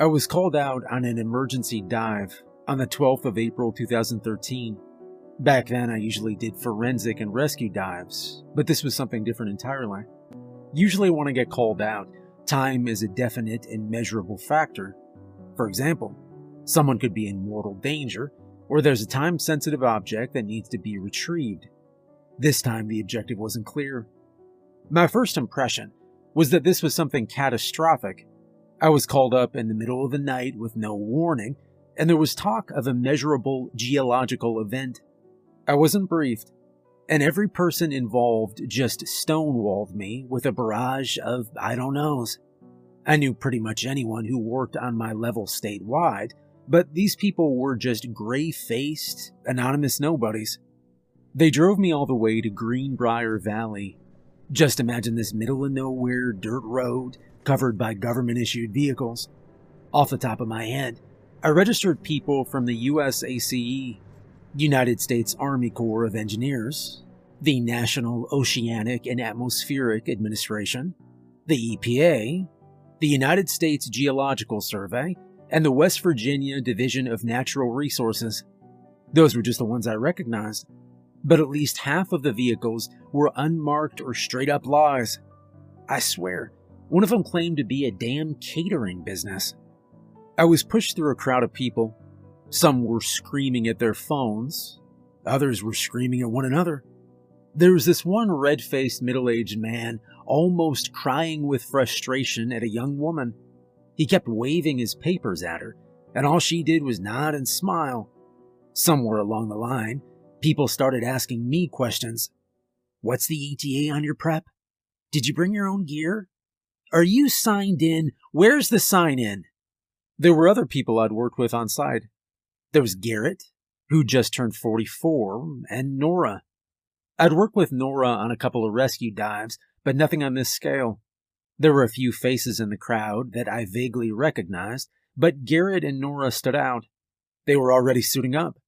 I was called out on an emergency dive on the 12th of April 2013. Back then, I usually did forensic and rescue dives, but this was something different entirely. Usually, when I get called out, time is a definite and measurable factor. For example, someone could be in mortal danger, or there's a time sensitive object that needs to be retrieved. This time, the objective wasn't clear. My first impression was that this was something catastrophic. I was called up in the middle of the night with no warning, and there was talk of a measurable geological event. I wasn't briefed, and every person involved just stonewalled me with a barrage of I don't knows. I knew pretty much anyone who worked on my level statewide, but these people were just gray faced, anonymous nobodies. They drove me all the way to Greenbrier Valley. Just imagine this middle of nowhere dirt road covered by government issued vehicles. Off the top of my head, I registered people from the USACE, United States Army Corps of Engineers, the National Oceanic and Atmospheric Administration, the EPA, the United States Geological Survey, and the West Virginia Division of Natural Resources. Those were just the ones I recognized. But at least half of the vehicles were unmarked or straight up lies. I swear, one of them claimed to be a damn catering business. I was pushed through a crowd of people. Some were screaming at their phones, others were screaming at one another. There was this one red faced middle aged man almost crying with frustration at a young woman. He kept waving his papers at her, and all she did was nod and smile. Somewhere along the line, people started asking me questions. What's the ETA on your prep? Did you bring your own gear? Are you signed in? Where's the sign in? There were other people I'd worked with on site. There was Garrett, who just turned 44, and Nora. I'd worked with Nora on a couple of rescue dives, but nothing on this scale. There were a few faces in the crowd that I vaguely recognized, but Garrett and Nora stood out. They were already suiting up.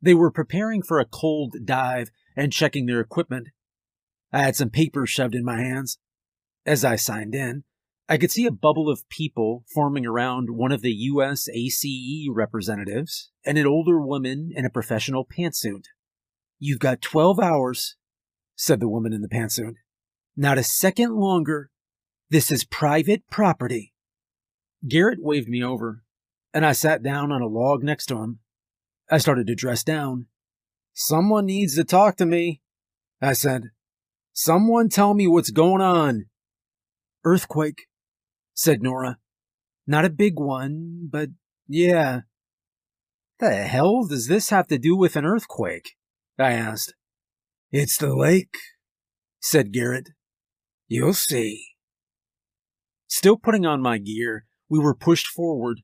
They were preparing for a cold dive and checking their equipment. I had some papers shoved in my hands. As I signed in, I could see a bubble of people forming around one of the US ACE representatives and an older woman in a professional pantsuit. You've got 12 hours, said the woman in the pantsuit. Not a second longer. This is private property. Garrett waved me over, and I sat down on a log next to him. I started to dress down. Someone needs to talk to me, I said. Someone tell me what's going on. Earthquake, said Nora. Not a big one, but yeah. The hell does this have to do with an earthquake? I asked. It's the lake, said Garrett. You'll see. Still putting on my gear, we were pushed forward.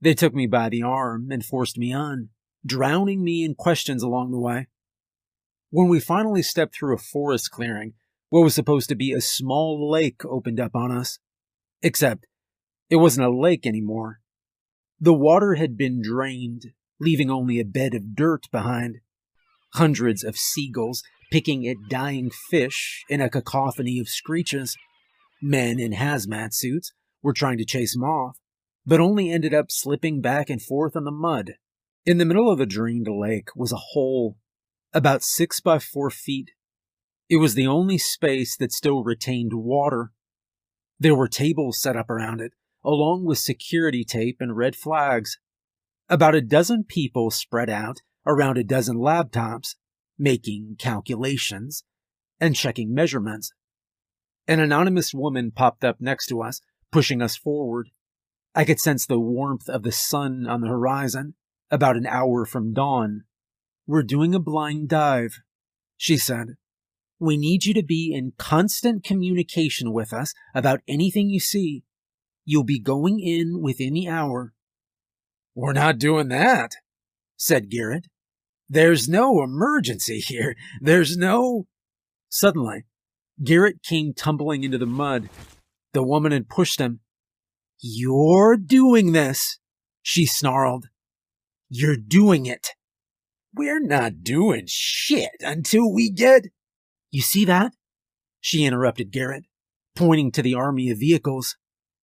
They took me by the arm and forced me on, drowning me in questions along the way. When we finally stepped through a forest clearing, what was supposed to be a small lake opened up on us. Except, it wasn't a lake anymore. The water had been drained, leaving only a bed of dirt behind. Hundreds of seagulls picking at dying fish in a cacophony of screeches. Men in hazmat suits were trying to chase them off, but only ended up slipping back and forth on the mud. In the middle of the drained lake was a hole, about six by four feet, it was the only space that still retained water. There were tables set up around it, along with security tape and red flags. About a dozen people spread out around a dozen laptops, making calculations and checking measurements. An anonymous woman popped up next to us, pushing us forward. I could sense the warmth of the sun on the horizon, about an hour from dawn. We're doing a blind dive, she said. We need you to be in constant communication with us about anything you see. You'll be going in within the hour. We're not doing that, said Garrett. There's no emergency here. There's no. Suddenly, Garrett came tumbling into the mud. The woman had pushed him. You're doing this, she snarled. You're doing it. We're not doing shit until we get. You see that? She interrupted Garrett, pointing to the army of vehicles.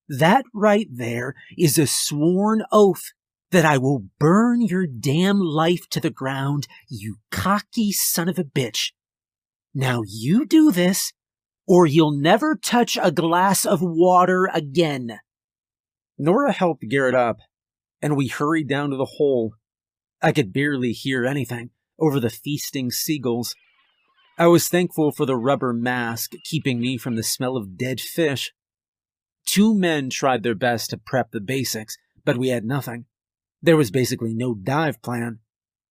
That right there is a sworn oath that I will burn your damn life to the ground, you cocky son of a bitch. Now you do this, or you'll never touch a glass of water again. Nora helped Garrett up, and we hurried down to the hole. I could barely hear anything over the feasting seagulls. I was thankful for the rubber mask keeping me from the smell of dead fish. Two men tried their best to prep the basics, but we had nothing. There was basically no dive plan.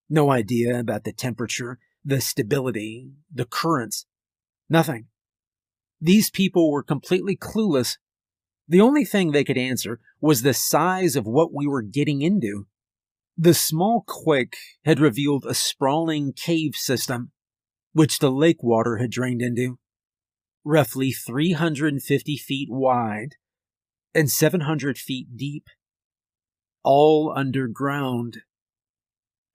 No idea about the temperature, the stability, the currents. Nothing. These people were completely clueless. The only thing they could answer was the size of what we were getting into. The small quake had revealed a sprawling cave system, which the lake water had drained into. Roughly 350 feet wide and 700 feet deep all underground.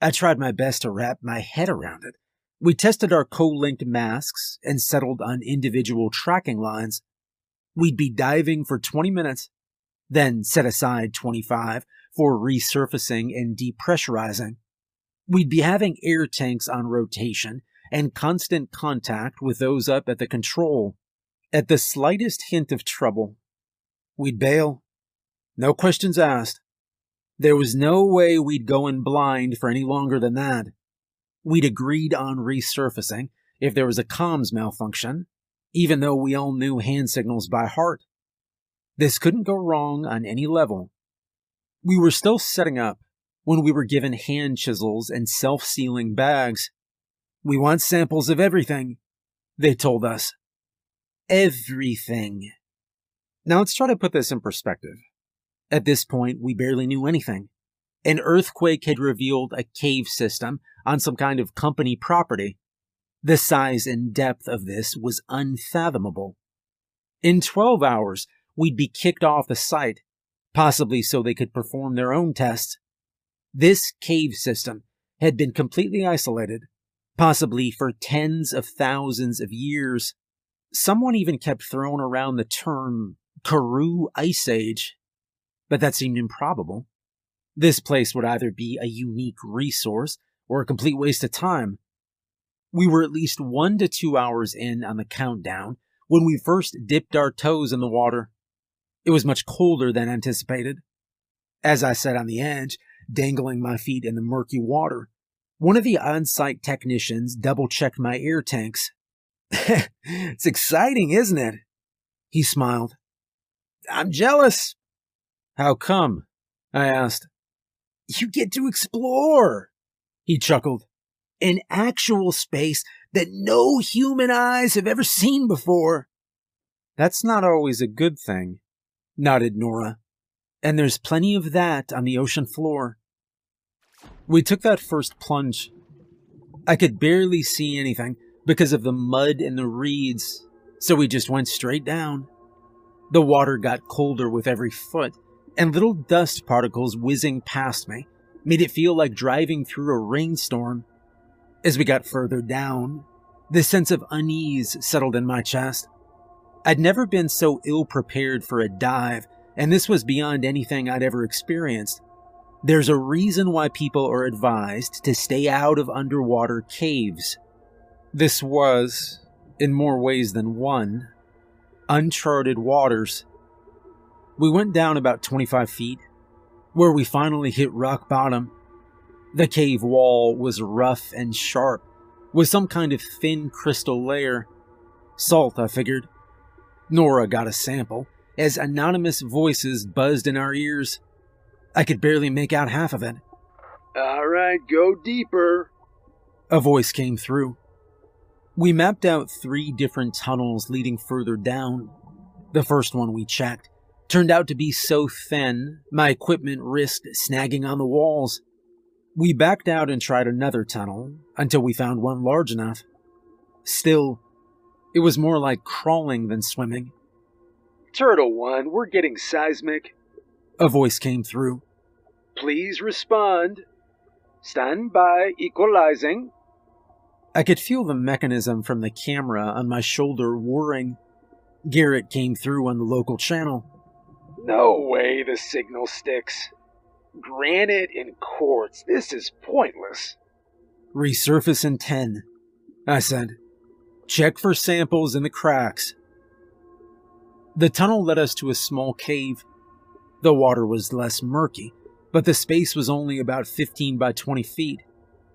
I tried my best to wrap my head around it. We tested our co-linked masks and settled on individual tracking lines. We'd be diving for 20 minutes, then set aside 25 for resurfacing and depressurizing. We'd be having air tanks on rotation and constant contact with those up at the control. At the slightest hint of trouble, we'd bail. No questions asked. There was no way we'd go in blind for any longer than that. We'd agreed on resurfacing if there was a comms malfunction, even though we all knew hand signals by heart. This couldn't go wrong on any level. We were still setting up when we were given hand chisels and self sealing bags. We want samples of everything, they told us. Everything. Now let's try to put this in perspective. At this point, we barely knew anything. An earthquake had revealed a cave system on some kind of company property. The size and depth of this was unfathomable. In 12 hours, we'd be kicked off the site, possibly so they could perform their own tests. This cave system had been completely isolated, possibly for tens of thousands of years. Someone even kept throwing around the term Karoo Ice Age but that seemed improbable. This place would either be a unique resource or a complete waste of time. We were at least one to two hours in on the countdown when we first dipped our toes in the water. It was much colder than anticipated. As I sat on the edge, dangling my feet in the murky water, one of the on site technicians double checked my air tanks. it's exciting, isn't it? He smiled. I'm jealous, how come? I asked. You get to explore, he chuckled. An actual space that no human eyes have ever seen before. That's not always a good thing, nodded Nora. And there's plenty of that on the ocean floor. We took that first plunge. I could barely see anything because of the mud and the reeds, so we just went straight down. The water got colder with every foot, and little dust particles whizzing past me made it feel like driving through a rainstorm. As we got further down, the sense of unease settled in my chest. I'd never been so ill prepared for a dive, and this was beyond anything I'd ever experienced. There's a reason why people are advised to stay out of underwater caves. This was, in more ways than one, uncharted waters. We went down about 25 feet, where we finally hit rock bottom. The cave wall was rough and sharp, with some kind of thin crystal layer. Salt, I figured. Nora got a sample, as anonymous voices buzzed in our ears. I could barely make out half of it. All right, go deeper. A voice came through. We mapped out three different tunnels leading further down. The first one we checked turned out to be so thin, my equipment risked snagging on the walls. We backed out and tried another tunnel until we found one large enough. Still, it was more like crawling than swimming. Turtle One, we're getting seismic. A voice came through. Please respond. Stand by, equalizing. I could feel the mechanism from the camera on my shoulder whirring. Garrett came through on the local channel. No way the signal sticks. Granite and quartz, this is pointless. Resurface in 10, I said. Check for samples in the cracks. The tunnel led us to a small cave. The water was less murky, but the space was only about 15 by 20 feet,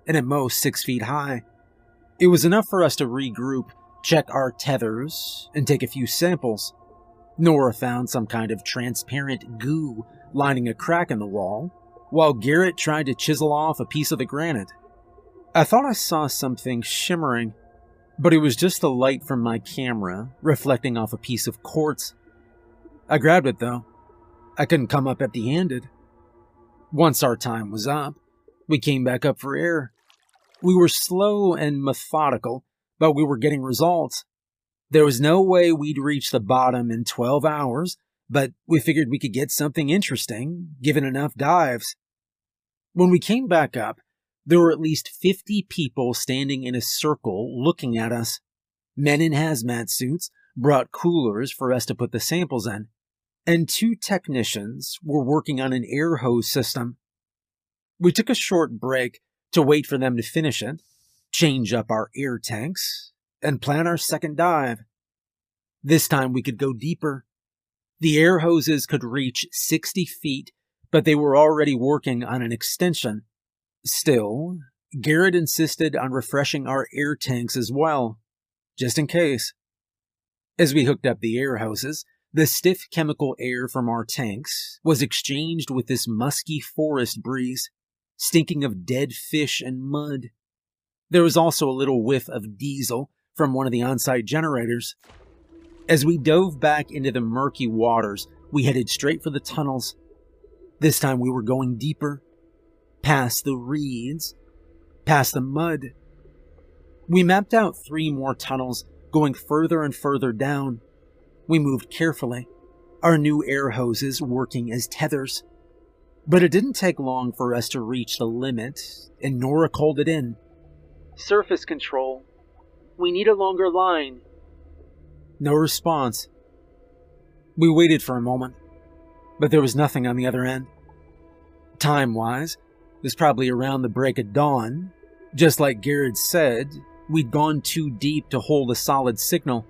and at most 6 feet high. It was enough for us to regroup, check our tethers, and take a few samples. Nora found some kind of transparent goo lining a crack in the wall, while Garrett tried to chisel off a piece of the granite. I thought I saw something shimmering, but it was just the light from my camera reflecting off a piece of quartz. I grabbed it though. I couldn't come up empty handed. Once our time was up, we came back up for air. We were slow and methodical, but we were getting results. There was no way we'd reach the bottom in 12 hours, but we figured we could get something interesting given enough dives. When we came back up, there were at least 50 people standing in a circle looking at us. Men in hazmat suits brought coolers for us to put the samples in, and two technicians were working on an air hose system. We took a short break to wait for them to finish it, change up our air tanks, and plan our second dive. This time we could go deeper. The air hoses could reach 60 feet, but they were already working on an extension. Still, Garrett insisted on refreshing our air tanks as well, just in case. As we hooked up the air hoses, the stiff chemical air from our tanks was exchanged with this musky forest breeze, stinking of dead fish and mud. There was also a little whiff of diesel from one of the on site generators. As we dove back into the murky waters, we headed straight for the tunnels. This time we were going deeper, past the reeds, past the mud. We mapped out three more tunnels, going further and further down. We moved carefully, our new air hoses working as tethers. But it didn't take long for us to reach the limit, and Nora called it in. Surface control. We need a longer line. No response. We waited for a moment, but there was nothing on the other end. Time wise, it was probably around the break of dawn. Just like Garrett said, we'd gone too deep to hold a solid signal,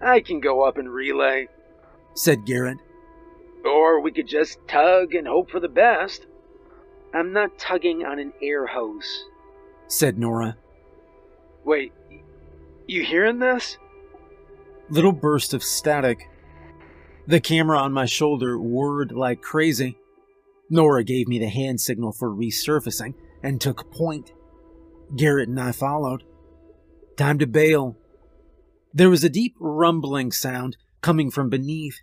I can go up and relay. said Garrett. Or we could just tug and hope for the best. I'm not tugging on an air hose. said Nora. Wait, you hearing this? Little burst of static. The camera on my shoulder whirred like crazy. Nora gave me the hand signal for resurfacing and took point. Garrett and I followed. Time to bail. There was a deep rumbling sound coming from beneath.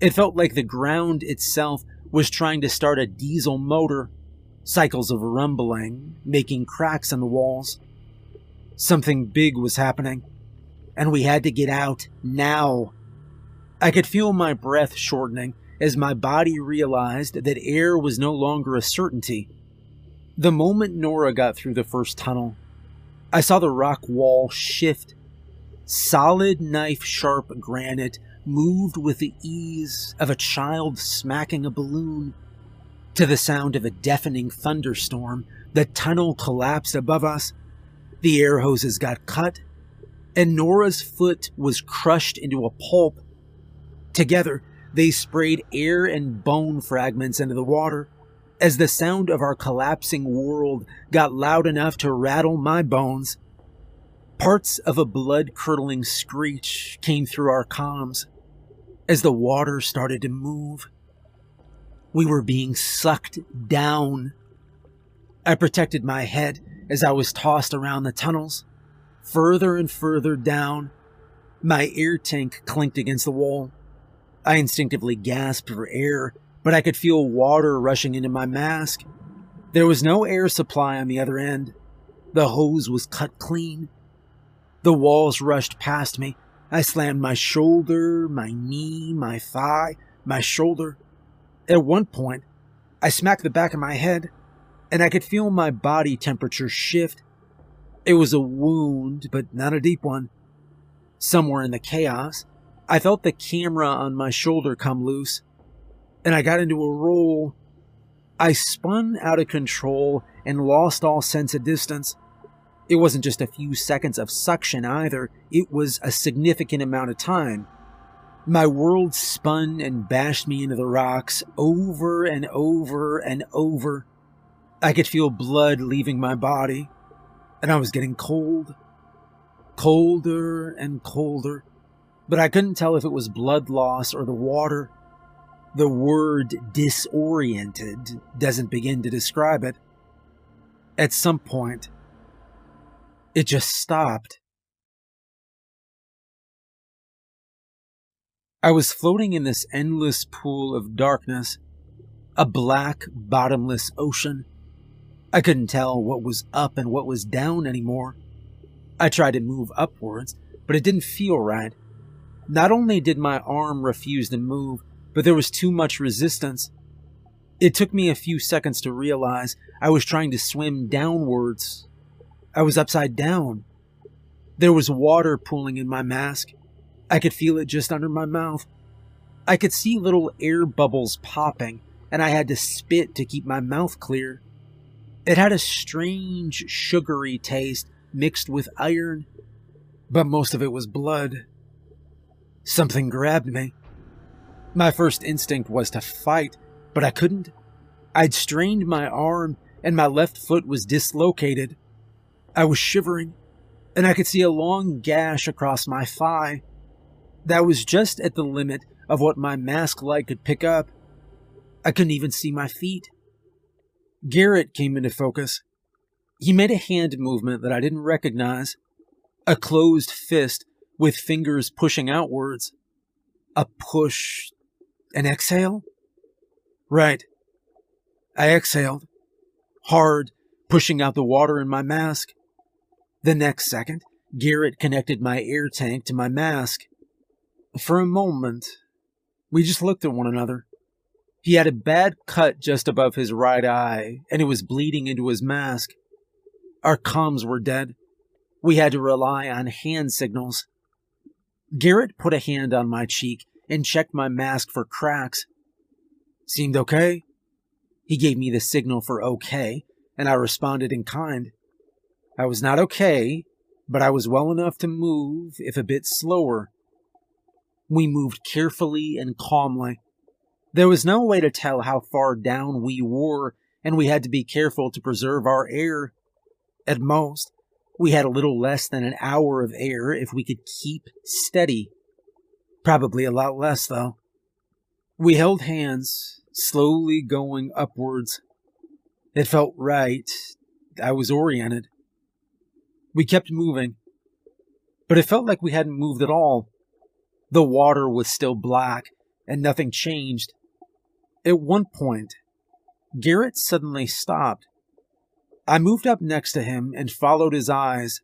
It felt like the ground itself was trying to start a diesel motor. Cycles of rumbling, making cracks in the walls. Something big was happening, and we had to get out now. I could feel my breath shortening as my body realized that air was no longer a certainty. The moment Nora got through the first tunnel, I saw the rock wall shift. Solid knife sharp granite moved with the ease of a child smacking a balloon. To the sound of a deafening thunderstorm, the tunnel collapsed above us. The air hoses got cut, and Nora's foot was crushed into a pulp. Together, they sprayed air and bone fragments into the water. As the sound of our collapsing world got loud enough to rattle my bones, parts of a blood curdling screech came through our comms as the water started to move. We were being sucked down. I protected my head as I was tossed around the tunnels. Further and further down, my air tank clinked against the wall. I instinctively gasped for air, but I could feel water rushing into my mask. There was no air supply on the other end. The hose was cut clean. The walls rushed past me. I slammed my shoulder, my knee, my thigh, my shoulder. At one point, I smacked the back of my head, and I could feel my body temperature shift. It was a wound, but not a deep one. Somewhere in the chaos, I felt the camera on my shoulder come loose. and I got into a roll. I spun out of control and lost all sense of distance. It wasn't just a few seconds of suction either, it was a significant amount of time. My world spun and bashed me into the rocks over and over and over. I could feel blood leaving my body, and I was getting cold. Colder and colder, but I couldn't tell if it was blood loss or the water. The word disoriented doesn't begin to describe it. At some point, it just stopped. I was floating in this endless pool of darkness, a black, bottomless ocean. I couldn't tell what was up and what was down anymore. I tried to move upwards, but it didn't feel right. Not only did my arm refuse to move, but there was too much resistance. It took me a few seconds to realize I was trying to swim downwards. I was upside down. There was water pooling in my mask. I could feel it just under my mouth. I could see little air bubbles popping, and I had to spit to keep my mouth clear. It had a strange, sugary taste mixed with iron, but most of it was blood. Something grabbed me. My first instinct was to fight, but I couldn't. I'd strained my arm, and my left foot was dislocated. I was shivering, and I could see a long gash across my thigh. That was just at the limit of what my mask light could pick up. I couldn't even see my feet. Garrett came into focus. He made a hand movement that I didn't recognize a closed fist with fingers pushing outwards. A push, an exhale? Right. I exhaled, hard, pushing out the water in my mask. The next second, Garrett connected my air tank to my mask. For a moment, we just looked at one another. He had a bad cut just above his right eye, and it was bleeding into his mask. Our comms were dead. We had to rely on hand signals. Garrett put a hand on my cheek and checked my mask for cracks. Seemed okay. He gave me the signal for okay, and I responded in kind. I was not okay, but I was well enough to move, if a bit slower. We moved carefully and calmly. There was no way to tell how far down we were, and we had to be careful to preserve our air. At most, we had a little less than an hour of air if we could keep steady. Probably a lot less, though. We held hands, slowly going upwards. It felt right. I was oriented. We kept moving, but it felt like we hadn't moved at all. The water was still black, and nothing changed. At one point, Garrett suddenly stopped. I moved up next to him and followed his eyes.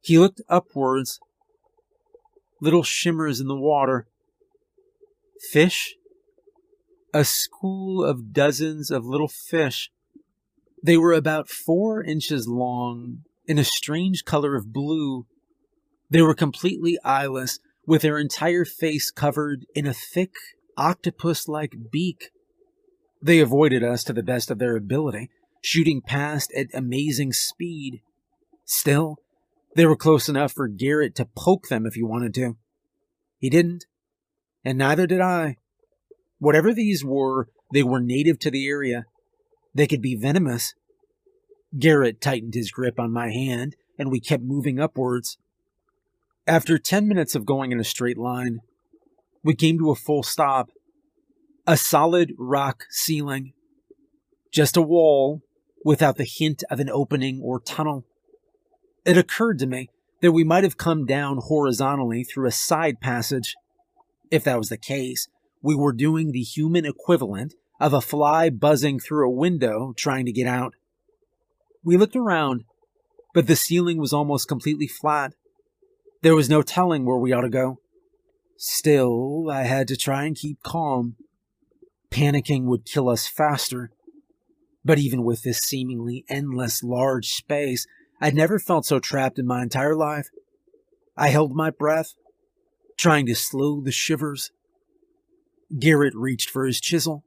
He looked upwards. Little shimmers in the water. Fish? A school of dozens of little fish. They were about four inches long, in a strange color of blue. They were completely eyeless, with their entire face covered in a thick, octopus like beak. They avoided us to the best of their ability, shooting past at amazing speed. Still, they were close enough for Garrett to poke them if he wanted to. He didn't, and neither did I. Whatever these were, they were native to the area. They could be venomous. Garrett tightened his grip on my hand, and we kept moving upwards. After 10 minutes of going in a straight line, we came to a full stop. A solid rock ceiling. Just a wall without the hint of an opening or tunnel. It occurred to me that we might have come down horizontally through a side passage. If that was the case, we were doing the human equivalent of a fly buzzing through a window trying to get out. We looked around, but the ceiling was almost completely flat. There was no telling where we ought to go. Still, I had to try and keep calm. Panicking would kill us faster. But even with this seemingly endless large space, I'd never felt so trapped in my entire life. I held my breath, trying to slow the shivers. Garrett reached for his chisel.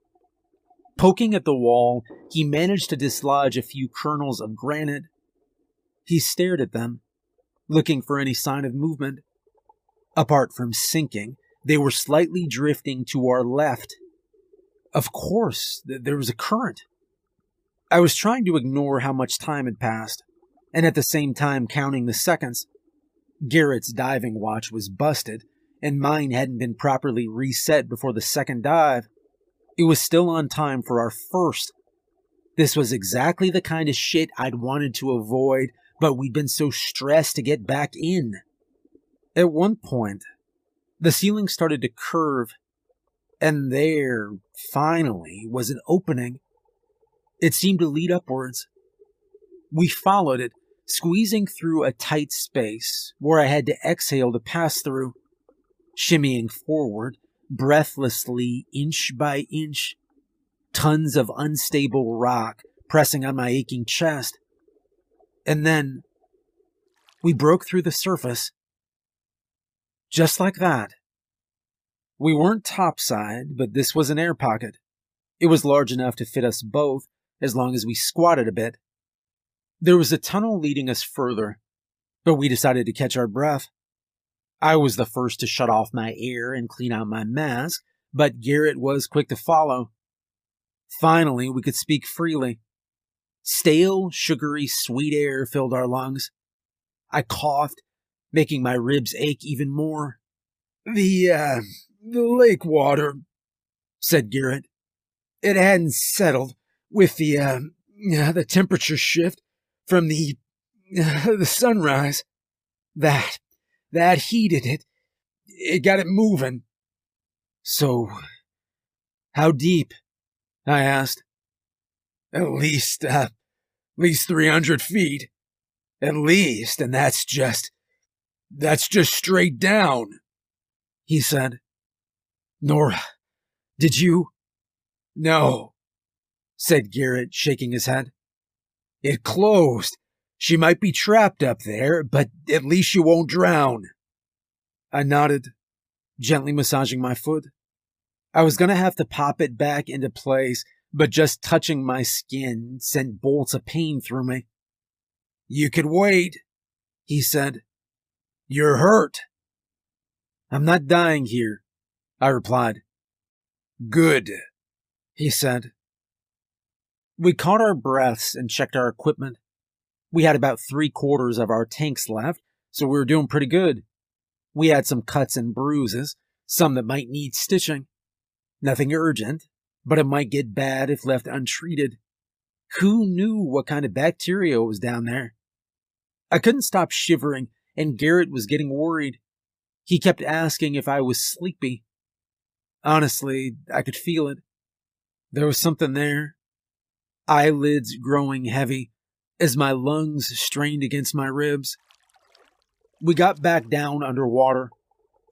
Poking at the wall, he managed to dislodge a few kernels of granite. He stared at them, looking for any sign of movement. Apart from sinking, they were slightly drifting to our left. Of course, th- there was a current. I was trying to ignore how much time had passed, and at the same time counting the seconds. Garrett's diving watch was busted, and mine hadn't been properly reset before the second dive. It was still on time for our first. This was exactly the kind of shit I'd wanted to avoid, but we'd been so stressed to get back in. At one point, the ceiling started to curve, and there, finally, was an opening. It seemed to lead upwards. We followed it, squeezing through a tight space where I had to exhale to pass through, shimmying forward, breathlessly, inch by inch, tons of unstable rock pressing on my aching chest. And then we broke through the surface. Just like that. We weren't topside, but this was an air pocket. It was large enough to fit us both as long as we squatted a bit. There was a tunnel leading us further, but we decided to catch our breath. I was the first to shut off my air and clean out my mask, but Garrett was quick to follow. Finally, we could speak freely. Stale, sugary, sweet air filled our lungs. I coughed, making my ribs ache even more. The, uh, the lake water, said Garrett. It hadn't settled with the, uh, the temperature shift from the, uh, the sunrise. That, that heated it. It got it moving. So, how deep? I asked. At least, uh, at least 300 feet. At least, and that's just, that's just straight down, he said. Nora, did you? No, said Garrett, shaking his head. It closed. She might be trapped up there, but at least you won't drown. I nodded, gently massaging my foot. I was gonna have to pop it back into place, but just touching my skin sent bolts of pain through me. You could wait, he said. You're hurt. I'm not dying here, I replied. Good, he said. We caught our breaths and checked our equipment. We had about three quarters of our tanks left, so we were doing pretty good. We had some cuts and bruises, some that might need stitching. Nothing urgent, but it might get bad if left untreated. Who knew what kind of bacteria was down there? I couldn't stop shivering, and Garrett was getting worried. He kept asking if I was sleepy. Honestly, I could feel it. There was something there. Eyelids growing heavy as my lungs strained against my ribs. We got back down underwater,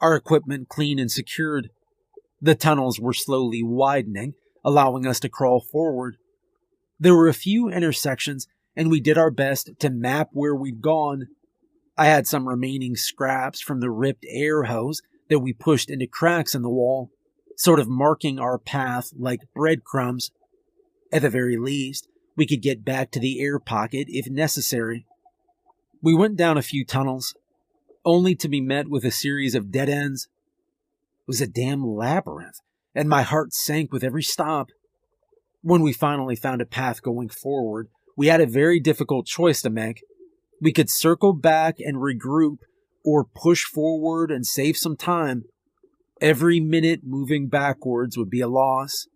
our equipment clean and secured. The tunnels were slowly widening, allowing us to crawl forward. There were a few intersections, and we did our best to map where we'd gone. I had some remaining scraps from the ripped air hose that we pushed into cracks in the wall, sort of marking our path like breadcrumbs. At the very least, we could get back to the air pocket if necessary. We went down a few tunnels, only to be met with a series of dead ends It was a damn labyrinth, and my heart sank with every stop. When we finally found a path going forward, we had a very difficult choice to make. We could circle back and regroup, or push forward and save some time. Every minute moving backwards would be a loss,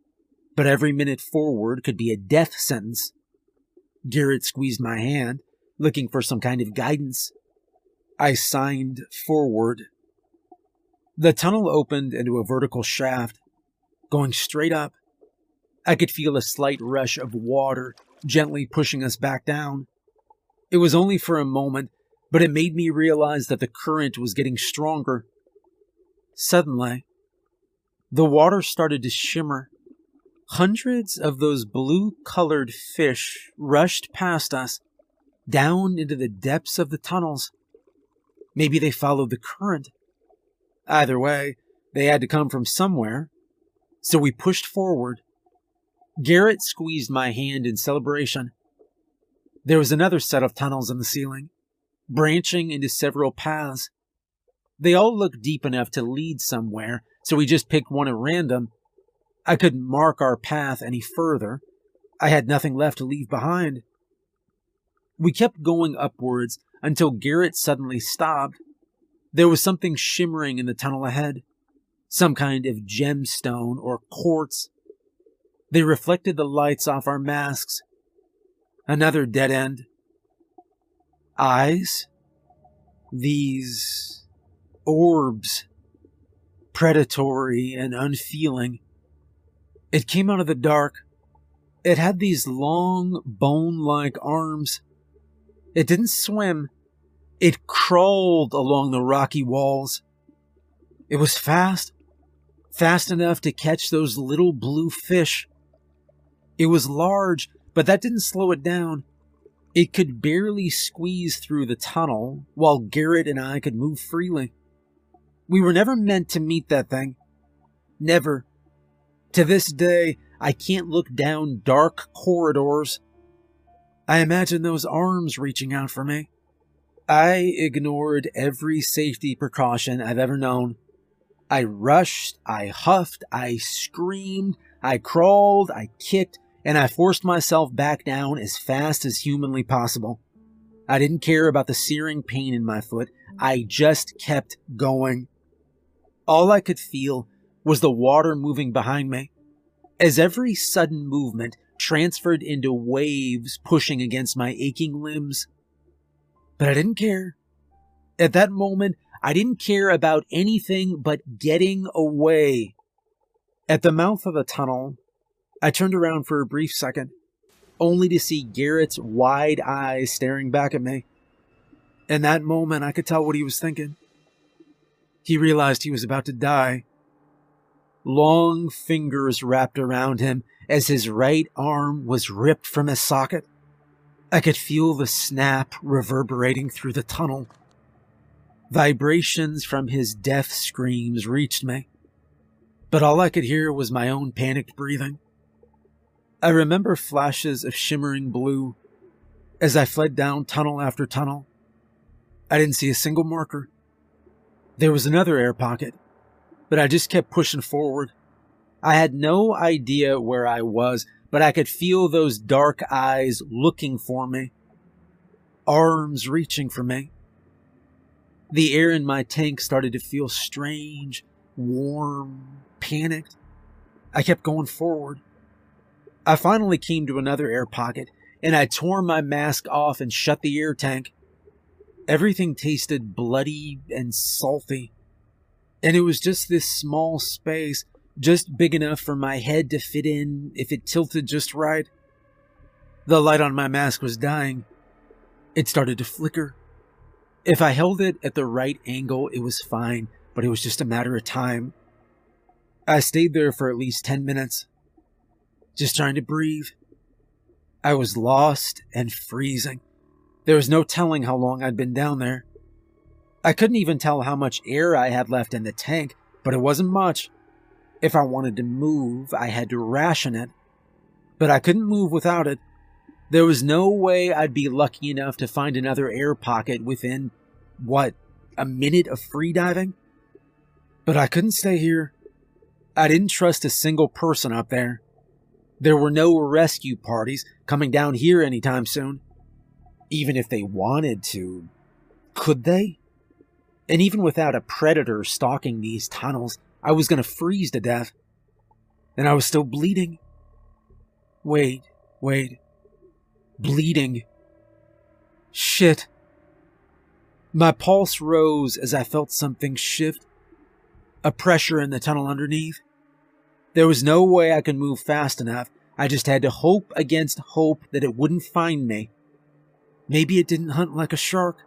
but every minute forward could be a death sentence. Garrett squeezed my hand, looking for some kind of guidance. I signed forward the tunnel opened into a vertical shaft, going straight up. I could feel a slight rush of water gently pushing us back down. It was only for a moment, but it made me realize that the current was getting stronger. Suddenly, the water started to shimmer. Hundreds of those blue colored fish rushed past us, down into the depths of the tunnels. Maybe they followed the current. Either way, they had to come from somewhere. So we pushed forward. Garrett squeezed my hand in celebration. There was another set of tunnels in the ceiling, branching into several paths. They all looked deep enough to lead somewhere, so we just picked one at random. I couldn't mark our path any further. I had nothing left to leave behind. We kept going upwards until Garrett suddenly stopped. There was something shimmering in the tunnel ahead, some kind of gemstone or quartz. They reflected the lights off our masks. Another dead end. Eyes? These orbs, predatory and unfeeling. It came out of the dark. It had these long, bone like arms. It didn't swim. It crawled along the rocky walls. It was fast, fast enough to catch those little blue fish. It was large, but that didn't slow it down. It could barely squeeze through the tunnel, while Garrett and I could move freely. We were never meant to meet that thing. Never. To this day, I can't look down dark corridors. I imagine those arms reaching out for me. I ignored every safety precaution I've ever known. I rushed, I huffed, I screamed, I crawled, I kicked, and I forced myself back down as fast as humanly possible. I didn't care about the searing pain in my foot. I just kept going. All I could feel was the water moving behind me. As every sudden movement transferred into waves pushing against my aching limbs. But I didn't care. At that moment, I didn't care about anything but getting away. At the mouth of the tunnel, I turned around for a brief second, only to see Garrett's wide eyes staring back at me. In that moment, I could tell what he was thinking. He realized he was about to die. Long fingers wrapped around him as his right arm was ripped from his socket. I could feel the snap reverberating through the tunnel. Vibrations from his death screams reached me, but all I could hear was my own panicked breathing. I remember flashes of shimmering blue as I fled down tunnel after tunnel. I didn't see a single marker. There was another air pocket, but I just kept pushing forward. I had no idea where I was, but I could feel those dark eyes looking for me, arms reaching for me. The air in my tank started to feel strange, warm, panicked. I kept going forward. I finally came to another air pocket, and I tore my mask off and shut the air tank. Everything tasted bloody and salty. And it was just this small space, just big enough for my head to fit in if it tilted just right. The light on my mask was dying. It started to flicker. If I held it at the right angle, it was fine, but it was just a matter of time. I stayed there for at least 10 minutes just trying to breathe. I was lost and freezing. There was no telling how long I'd been down there. I couldn't even tell how much air I had left in the tank, but it wasn't much. If I wanted to move, I had to ration it. But I couldn't move without it. There was no way I'd be lucky enough to find another air pocket within, what, a minute of freediving? But I couldn't stay here. I didn't trust a single person up there. There were no rescue parties coming down here anytime soon. Even if they wanted to, could they? And even without a predator stalking these tunnels, I was going to freeze to death. And I was still bleeding. Wait, wait. Bleeding. Shit. My pulse rose as I felt something shift. A pressure in the tunnel underneath. There was no way I could move fast enough. I just had to hope against hope that it wouldn't find me. Maybe it didn't hunt like a shark.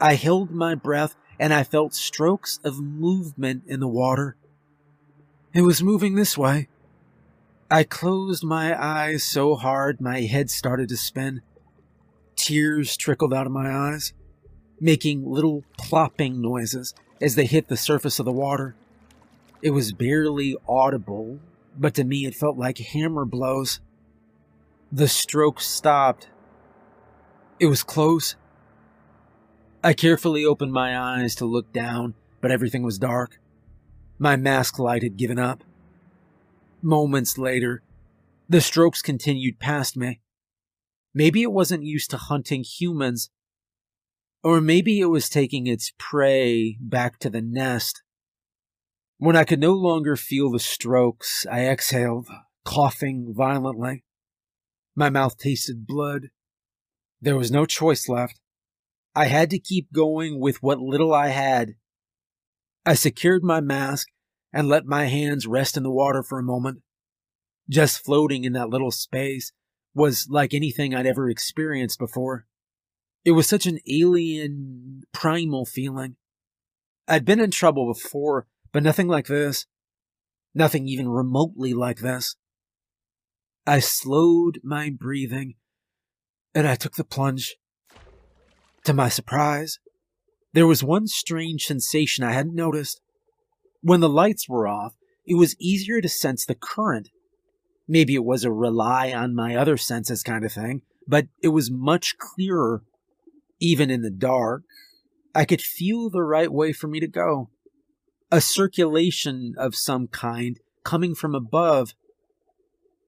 I held my breath and I felt strokes of movement in the water. It was moving this way. I closed my eyes so hard my head started to spin. Tears trickled out of my eyes, making little plopping noises as they hit the surface of the water. It was barely audible, but to me it felt like hammer blows. The stroke stopped. It was close. I carefully opened my eyes to look down, but everything was dark. My mask light had given up. Moments later, the strokes continued past me. Maybe it wasn't used to hunting humans, or maybe it was taking its prey back to the nest. When I could no longer feel the strokes, I exhaled, coughing violently. My mouth tasted blood. There was no choice left. I had to keep going with what little I had. I secured my mask and let my hands rest in the water for a moment. Just floating in that little space was like anything I'd ever experienced before. It was such an alien, primal feeling. I'd been in trouble before, but nothing like this. Nothing even remotely like this. I slowed my breathing and I took the plunge. To my surprise, there was one strange sensation I hadn't noticed. When the lights were off, it was easier to sense the current. Maybe it was a rely on my other senses kind of thing, but it was much clearer. Even in the dark, I could feel the right way for me to go a circulation of some kind coming from above.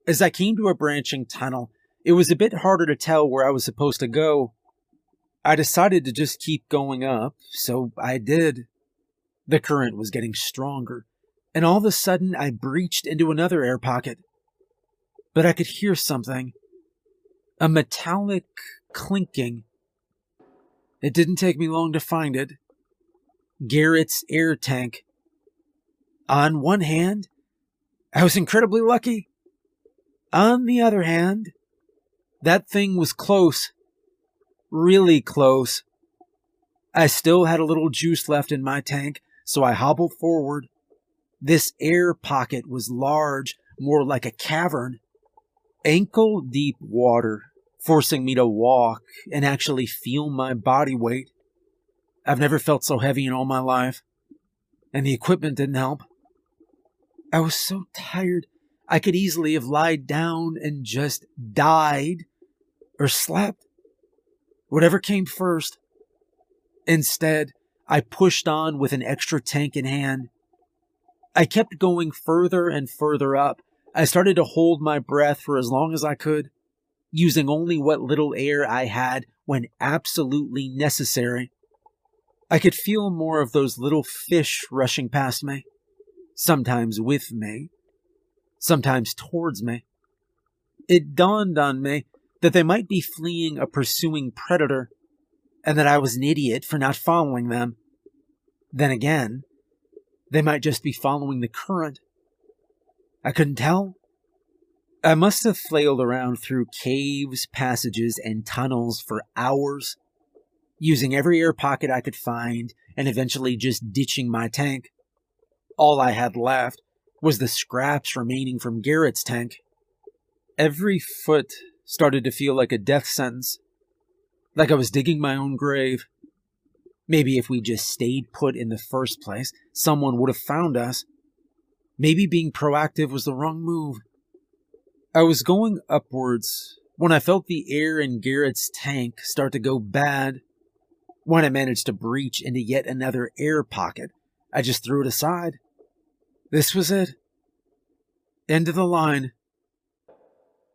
As I came to a branching tunnel, it was a bit harder to tell where I was supposed to go. I decided to just keep going up, so I did. The current was getting stronger, and all of a sudden I breached into another air pocket. But I could hear something a metallic clinking. It didn't take me long to find it. Garrett's air tank on one hand, I was incredibly lucky. On the other hand, that thing was close. Really close. I still had a little juice left in my tank, so I hobbled forward. This air pocket was large, more like a cavern. Ankle deep water, forcing me to walk and actually feel my body weight. I've never felt so heavy in all my life. And the equipment didn't help. I was so tired, I could easily have lied down and just died or slept. Whatever came first. Instead, I pushed on with an extra tank in hand. I kept going further and further up. I started to hold my breath for as long as I could, using only what little air I had when absolutely necessary. I could feel more of those little fish rushing past me sometimes with me, sometimes towards me. It dawned on me that they might be fleeing a pursuing predator, and that I was an idiot for not following them. Then again, they might just be following the current. I couldn't tell. I must have flailed around through caves, passages, and tunnels for hours, using every air pocket I could find and eventually just ditching my tank. All I had left was the scraps remaining from Garrett's tank. Every foot started to feel like a death sentence, like I was digging my own grave. Maybe if we just stayed put in the first place, someone would have found us. Maybe being proactive was the wrong move. I was going upwards when I felt the air in Garrett's tank start to go bad. When I managed to breach into yet another air pocket, I just threw it aside. This was it. End of the line.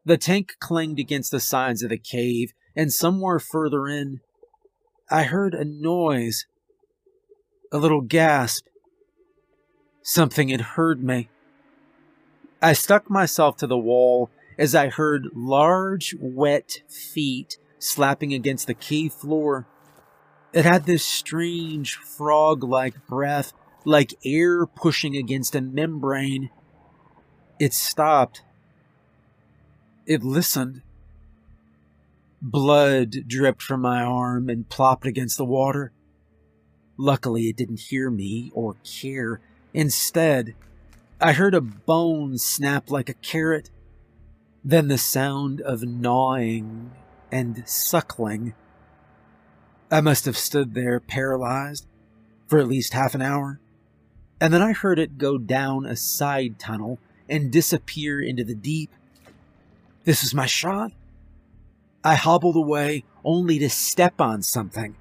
The tank clanged against the sides of the cave, and somewhere further in, I heard a noise. A little gasp. Something had heard me. I stuck myself to the wall as I heard large, wet feet slapping against the cave floor. It had this strange, frog like breath like air pushing against a membrane. It stopped. It listened. Blood dripped from my arm and plopped against the water. Luckily, it didn't hear me or care. Instead, I heard a bone snap like a carrot, then the sound of gnawing and suckling. I must have stood there paralyzed for at least half an hour. and then I heard it go down a side tunnel and disappear into the deep. This was my shot. I hobbled away only to step on something.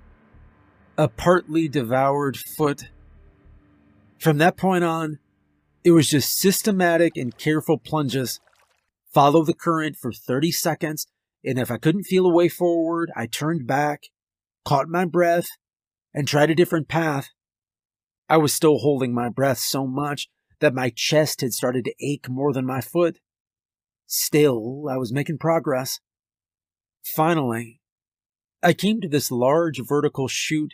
A partly devoured foot. From that point on, it was just systematic and careful plunges. Follow the current for 30 seconds, and if I couldn't feel a way forward, I turned back, caught my breath, and tried a different path. I was still holding my breath so much that my chest had started to ache more than my foot. Still, I was making progress. Finally, I came to this large vertical chute.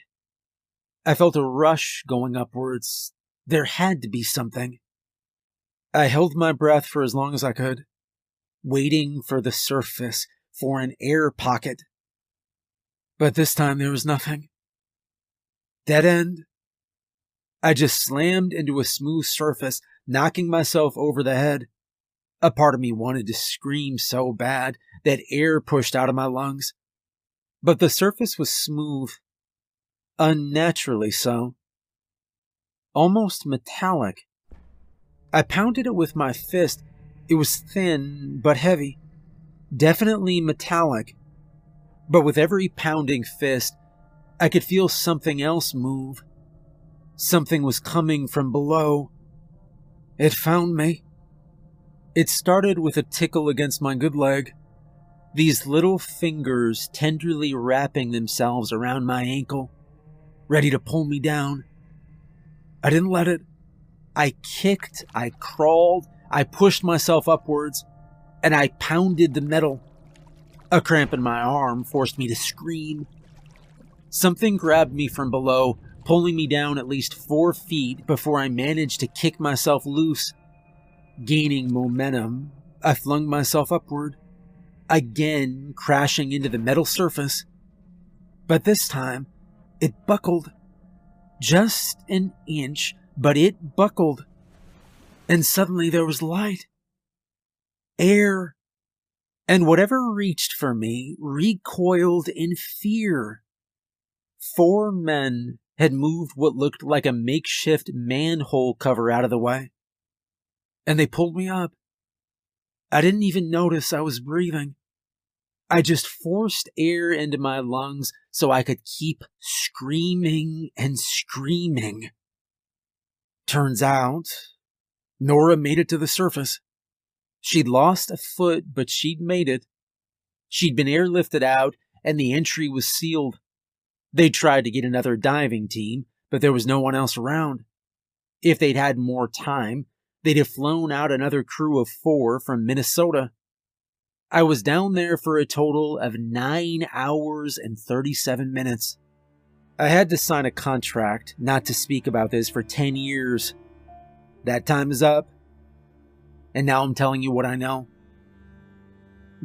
I felt a rush going upwards. There had to be something. I held my breath for as long as I could, waiting for the surface, for an air pocket. But this time there was nothing. Dead end. I just slammed into a smooth surface, knocking myself over the head. A part of me wanted to scream so bad that air pushed out of my lungs. But the surface was smooth, unnaturally so, almost metallic. I pounded it with my fist. It was thin but heavy, definitely metallic. But with every pounding fist, I could feel something else move. Something was coming from below. It found me. It started with a tickle against my good leg. These little fingers tenderly wrapping themselves around my ankle, ready to pull me down. I didn't let it. I kicked, I crawled, I pushed myself upwards, and I pounded the metal. A cramp in my arm forced me to scream. Something grabbed me from below, pulling me down at least four feet before I managed to kick myself loose. Gaining momentum, I flung myself upward, again crashing into the metal surface. But this time, it buckled. Just an inch, but it buckled. And suddenly there was light. Air. And whatever reached for me recoiled in fear. Four men had moved what looked like a makeshift manhole cover out of the way. And they pulled me up. I didn't even notice I was breathing. I just forced air into my lungs so I could keep screaming and screaming. Turns out, Nora made it to the surface. She'd lost a foot, but she'd made it. She'd been airlifted out, and the entry was sealed. They tried to get another diving team, but there was no one else around. If they'd had more time, they'd have flown out another crew of four from Minnesota. I was down there for a total of 9 hours and 37 minutes. I had to sign a contract not to speak about this for 10 years. That time is up. And now I'm telling you what I know.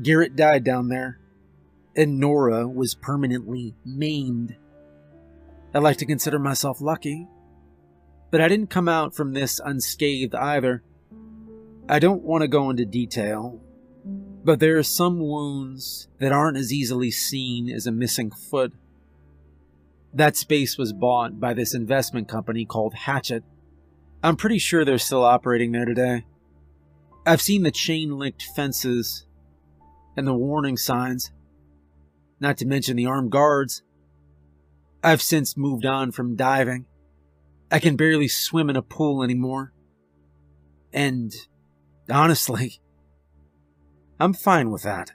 Garrett died down there and Nora was permanently maimed. I like to consider myself lucky, but I didn't come out from this unscathed either. I don't want to go into detail, but there are some wounds that aren't as easily seen as a missing foot. That space was bought by this investment company called Hatchet. I'm pretty sure they're still operating there today. I've seen the chain linked fences and the warning signs not to mention the armed guards. I've since moved on from diving. I can barely swim in a pool anymore. And honestly, I'm fine with that.